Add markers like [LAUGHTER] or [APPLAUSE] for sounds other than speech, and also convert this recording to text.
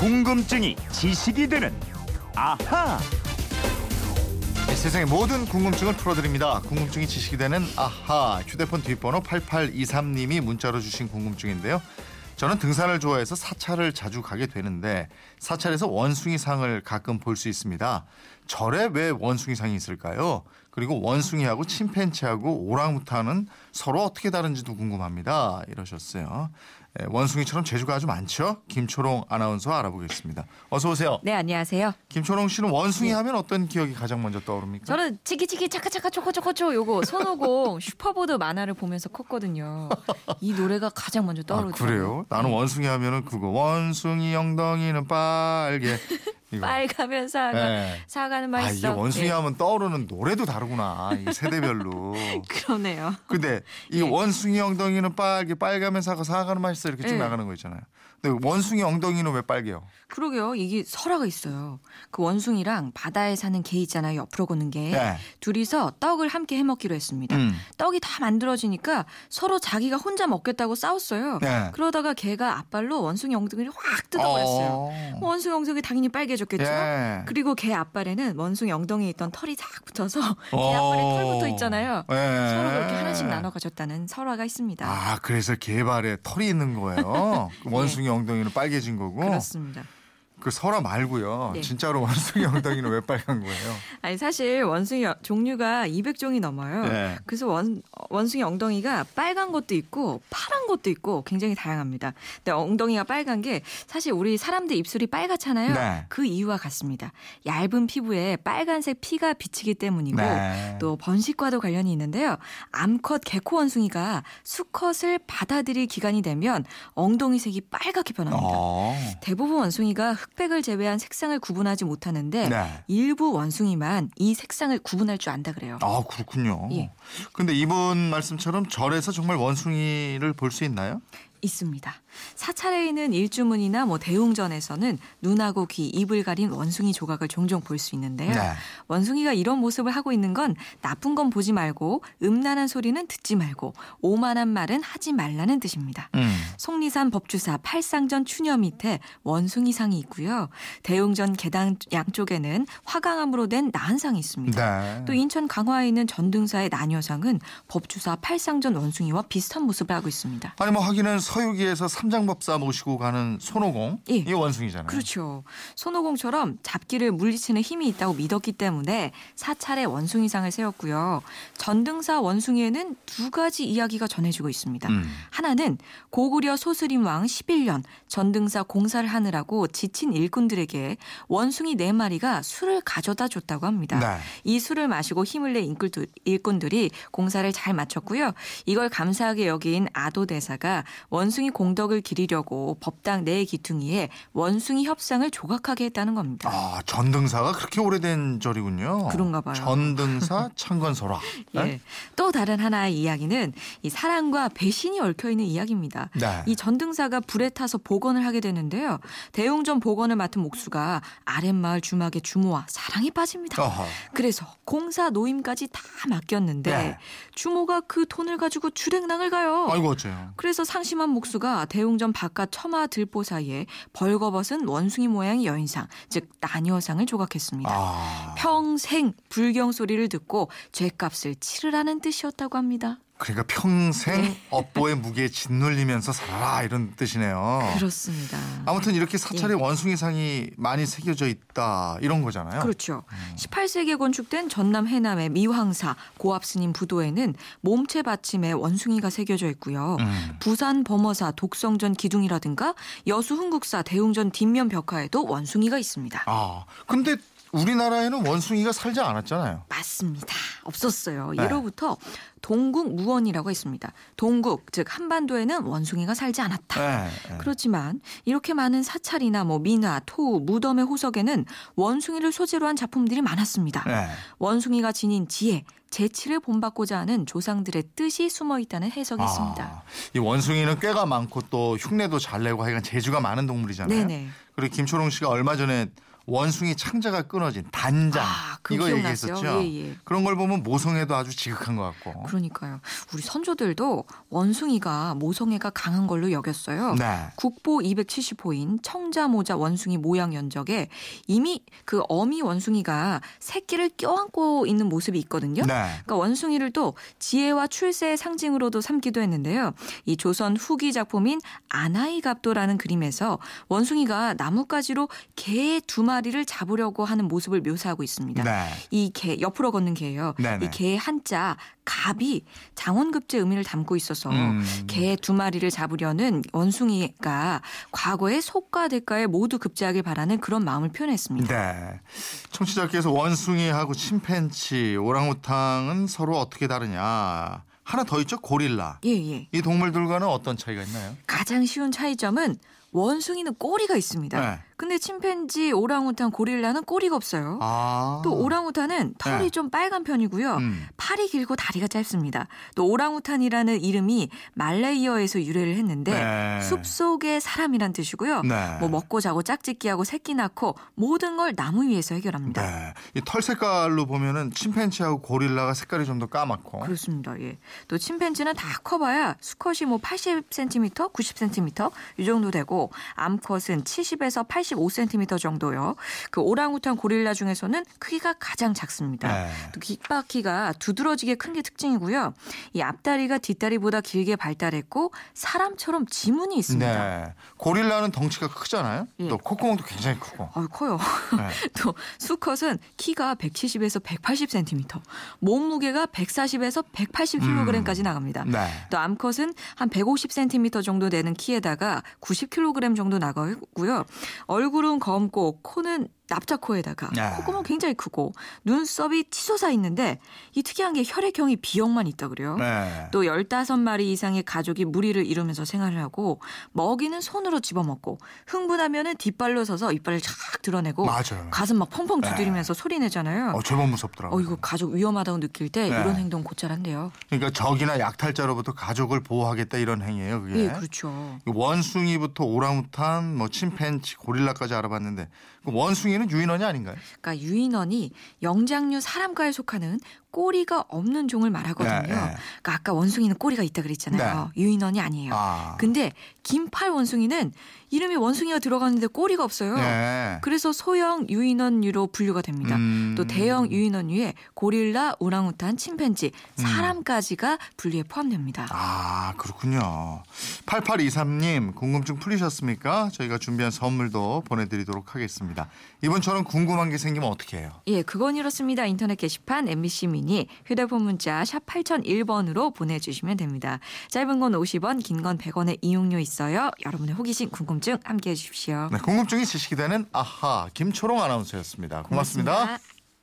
궁금증이 지식이 되는 아하. 네, 세상의 모든 궁금증을 풀어드립니다. 궁금증이 지식이 되는 아하 휴대폰 뒷번호 8823님이 문자로 주신 궁금증인데요. 저는 등산을 좋아해서 사찰을 자주 가게 되는데 사찰에서 원숭이 상을 가끔 볼 수 있습니다. 절에 왜 원숭이상이 있을까요? 그리고 원숭이하고 침팬치하고 오랑우탄은 서로 어떻게 다른지도 궁금합니다. 이러셨어요. 예, 원숭이처럼 재주가 아주 많죠? 김초롱 아나운서 알아보겠습니다. 어서 오세요. 네, 안녕하세요. 김초롱 씨는 원숭이 하면 어떤 기억이 가장 먼저 떠오릅니까? 저는 치키치키 차카차카 초코초코초 요거 손오공 [LAUGHS] 슈퍼보드 만화를 보면서 컸거든요. 이 노래가 가장 먼저 아, 떠오르더라고요. 그래요? 나는 원숭이 하면은 그거 원숭이 엉덩이는 빨개 이거. 빨가면 사과 네. 사과는 아 맛있어. 이게 원숭이 예. 하면 떠오르는 노래도 다르구나. 이 세대별로. [LAUGHS] 그러네요. 근데 이 예. 원숭이 엉덩이는 빨개 빨가면 사가 사가는 맛있어 이렇게 쭉 예. 나가는 거 있잖아요. 근데 원숭이 엉덩이는 왜 빨개요? 그러게요. 이게 설화가 있어요. 그 원숭이랑 바다에 사는 개 있잖아요. 옆으로 걷는 게. 네. 둘이서 떡을 함께 해 먹기로 했습니다. 음. 떡이 다 만들어지니까 서로 자기가 혼자 먹겠다고 싸웠어요. 네. 그러다가 개가 앞발로 원숭이 엉덩이를 확 뜯어버렸어요. 어. 원숭이 엉덩이 당연히 빨개 졌겠죠. 예. 그리고 개 앞발에는 원숭이 엉덩이에 있던 털이 싹 붙어서 개 어. 앞발에 털 붙어 있잖아요. 예. 서로 그렇게 하나씩 나눠 가졌다는 설화가 있습니다. 아 그래서 개 발에 털이 있는 거예요. 그 [LAUGHS] 원숭이 엉덩이는 빨개진 거고. 네. 그렇습니다. 그 설화 말고요. 네. 진짜로 원숭이 엉덩이는 왜 빨간 거예요? [LAUGHS] 아니 사실 원숭이 어- 종류가 200종이 넘어요. 네. 그래서 원, 원숭이 엉덩이가 빨간 것도 있고 파란 것도 있고 굉장히 다양합니다. 근데 엉덩이가 빨간 게 사실 우리 사람들 입술이 빨갛잖아요. 네. 그 이유와 같습니다. 얇은 피부에 빨간색 피가 비치기 때문이고 네. 또 번식과도 관련이 있는데요. 암컷 개코 원숭이가 수컷을 받아들일 기간이 되면 엉덩이색이 빨갛게 변합니다. 어. 대부분 원숭이가 흑백을 제외한 색상을 구분하지 못하는데 네. 일부 원숭이만 이 색상을 구분할 줄 안다 그래요. 아 그렇군요. 예. 근데 이분 말씀처럼 절에서 정말 원숭이를 볼 수 있나요? 있습니다. 사찰에 있는 일주문이나 뭐 대웅전에서는 눈하고 귀, 입을 가린 원숭이 조각을 종종 볼 수 있는데요. 네. 원숭이가 이런 모습을 하고 있는 건 나쁜 건 보지 말고 음란한 소리는 듣지 말고 오만한 말은 하지 말라는 뜻입니다. 음. 속리산 법주사 팔상전 추녀 밑에 원숭이상이 있고요. 대웅전 계단 양쪽에는 화강암으로 된 나한상이 있습니다. 네. 또 인천 강화에 있는 전등사의 나녀상은 법주사 팔상전 원숭이와 비슷한 모습을 하고 있습니다. 아니 뭐 하기는 서유기에서 삼장법사 모시고 가는 손오공 예. 이 원숭이잖아요. 그렇죠. 손오공처럼 잡기를 물리치는 힘이 있다고 믿었기 때문에 사찰에 원숭이상을 세웠고요. 전등사 원숭이에는 두 가지 이야기가 전해지고 있습니다. 음. 하나는 고구려 소스림 왕 11년 전등사 공사를 하느라고 지친 일꾼들에게 원숭이 네 마리가 술을 가져다 줬다고 합니다. 네. 이 술을 마시고 힘을 내 일꾼들- 일꾼들이 공사를 잘 마쳤고요. 이걸 감사하게 여긴 아도 대사가 원숭이 공덕 을 기리려고 법당 네 기퉁이에 원숭이 협상을 조각하게 했다는 겁니다. 아 전등사가 그렇게 오래된 절이군요. 그런가 봐요. 전등사 창건설화. 네? [LAUGHS] 예. 또 다른 하나의 이야기는 이 사랑과 배신이 얽혀 있는 이야기입니다. 네. 이 전등사가 불에 타서 복원을 하게 되는데요. 대웅전 복원을 맡은 옥수가 아랫마을 주막의 주모와 사랑에 빠집니다. 어허. 그래서 공사 노임까지 다 맡겼는데 네. 주모가 그 돈을 가지고 주랭랑을 가요. 아이고 어째요. 그래서 상심한 목수가 대 웅전 바깥 처마 들보 사이에 벌거벗은 원숭이 모양의 여인상, 즉 나녀상을 조각했습니다. 아. 평생 불경 소리를 듣고 죄값을 치르라는 뜻이었다고 합니다. 그러니까 평생 네. 업보의 무게에 짓눌리면서 살아라 이런 뜻이네요. 그렇습니다. 아무튼 이렇게 사찰에 원숭이상이 많이 새겨져 있다 이런 거잖아요. 그렇죠. 18세기에 건축된 전남 해남의 미황사 고압스님 부도에는 몸체 받침에 원숭이가 새겨져 있고요. 음. 부산 범어사 독성전 기둥이라든가 여수 흥국사 대웅전 뒷면 벽화에도 원숭이가 있습니다. 아 근데 우리나라에는 원숭이가 살지 않았잖아요. 맞습니다. 없었어요. 네. 예로부터 동국 무원이라고 했습니다. 동국 즉 한반도에는 원숭이가 살지 않았다. 네, 네. 그렇지만 이렇게 많은 사찰이나 뭐 민화, 토, 무덤의 호석에는 원숭이를 소재로 한 작품들이 많았습니다. 네. 원숭이가 지닌 지혜, 재치를 본받고자 하는 조상들의 뜻이 숨어 있다는 해석이 있습니다. 아, 이 원숭이는 꾀가 많고 또 흉내도 잘 내고 하여간 재주가 많은 동물이잖아요. 네네. 그리고 김초롱 씨가 얼마 전에 원숭이 창자가 끊어진 단장 아, 이거 기억났어요. 얘기했었죠. 예, 예. 그런 걸 보면 모성애도 아주 지극한 것 같고. 그러니까요. 우리 선조들도 원숭이가 모성애가 강한 걸로 여겼어요. 네. 국보 270호인 청자모자 원숭이 모양 연적에 이미 그 어미 원숭이가 새끼를 껴안고 있는 모습이 있거든요. 네. 그러니까 원숭이를 또 지혜와 출세의 상징으로도 삼기도 했는데요. 이 조선 후기 작품인 아나이갑도라는 그림에서 원숭이가 나뭇가지로 개 두 마리를 잡으려고 하는 모습을 묘사하고 있습니다. 네. 이개 옆으로 걷는 개예요. 네네. 이 개의 한자 갑이 장원급제 의미를 담고 있어서 음. 개두 마리를 잡으려는 원숭이가 과거의 속과 대가에 모두 급제하길 바라는 그런 마음을 표현했습니다. 네. 청취자께서 원숭이하고 침팬치, 오랑우탕은 서로 어떻게 다르냐. 하나 더 있죠? 고릴라. 예, 예. 이 동물들과는 어떤 차이가 있나요? 가장 쉬운 차이점은 원숭이는 꼬리가 있습니다. 네. 근데 침팬지, 오랑우탄, 고릴라는 꼬리가 없어요. 아. 또 오랑우탄은 털이 네. 좀 빨간 편이고요. 음. 팔이 길고 다리가 짧습니다. 또 오랑우탄이라는 이름이 말레이어에서 유래를 했는데 네. 숲속의 사람이란 뜻이고요. 네. 뭐 먹고 자고 짝짓기하고 새끼 낳고 모든 걸 나무 위에서 해결합니다. 네. 이털 색깔로 보면은 침팬치하고 고릴라가 색깔이 좀 더 까맣고. 그렇습니다. 예. 또 침팬지는 다 커봐야 수컷이 뭐 80cm, 90cm 이 정도 되고 암컷은 70에서 85cm 정도요. 그 오랑우탄 고릴라 중에서는 크기가 가장 작습니다. 네. 또 귓바퀴가 두드러지게 큰 게 특징이고요. 이 앞다리가 뒷다리보다 길게 발달했고 사람처럼 지문이 있습니다. 네. 고릴라는 덩치가 크잖아요. 예. 또 콧구멍도 굉장히 크고. 아유 커요. 네. [LAUGHS] 또 수컷은 키가 170에서 180cm, 몸무게가 140에서 180kg까지 나갑니다. 네. 또 암컷은 한 150cm 정도 되는 키에다가 90kg 정도 나가고요. 얼굴은 검고 코는 납작코에다가 네. 콧구멍 굉장히 크고 눈썹이 치솟아 있는데 이 특이한 게 혈액형이 B형만 있다 그래요. 네. 또 15마리 이상의 가족이 무리를 이루면서 생활을 하고 먹이는 손으로 집어먹고 흥분하면은 뒷발로 서서 이빨을 쫙 드러내고 맞아요. 가슴 막 펑펑 두드리면서 소리 내잖아요. 어, 제법 무섭더라고요. 어 이거 가족 위험하다고 느낄 때 네. 이런 행동 고찰한대요. 그러니까 적이나 약탈자로부터 가족을 보호하겠다 이런 행위예요, 그게. 예, 그렇죠. 원숭이부터 오랑우탄, 뭐 침팬치, 고릴라까지 알아봤는데 그 원숭이는 유인원이 아닌가요? 그러니까 유인원이 영장류 사람과에 속하는 꼬리가 없는 종을 말하거든요. 네, 네. 그러니까 아까 원숭이는 꼬리가 있다 그랬잖아요. 유인원이 아니에요. 아. 근데 긴팔 원숭이는 이름에 원숭이가 들어가는데 꼬리가 없어요. 네. 그래서 소형 유인원류로 분류가 됩니다. 음. 또 대형 유인원류에 고릴라, 우랑우탄, 침팬지, 사람까지가 분류에 포함됩니다. 아, 그렇군요. 8823님, 궁금증 풀리셨습니까? 저희가 준비한 선물도 보내드리도록 하겠습니다. 이번처럼 궁금한 게 생기면 어떻게 해요? 예, 그건 이렇습니다. 인터넷 게시판 MBC 미니 휴대폰 문자 샵 8001번으로 보내주시면 됩니다. 짧은 건 50원, 긴 건 100원의 이용료 있어요. 여러분의 호기심, 궁금증 함께해 주십시오. 네, 궁금증이 지식이 되는 아하 김초롱 아나운서였습니다 고맙습니다. 고맙습니다.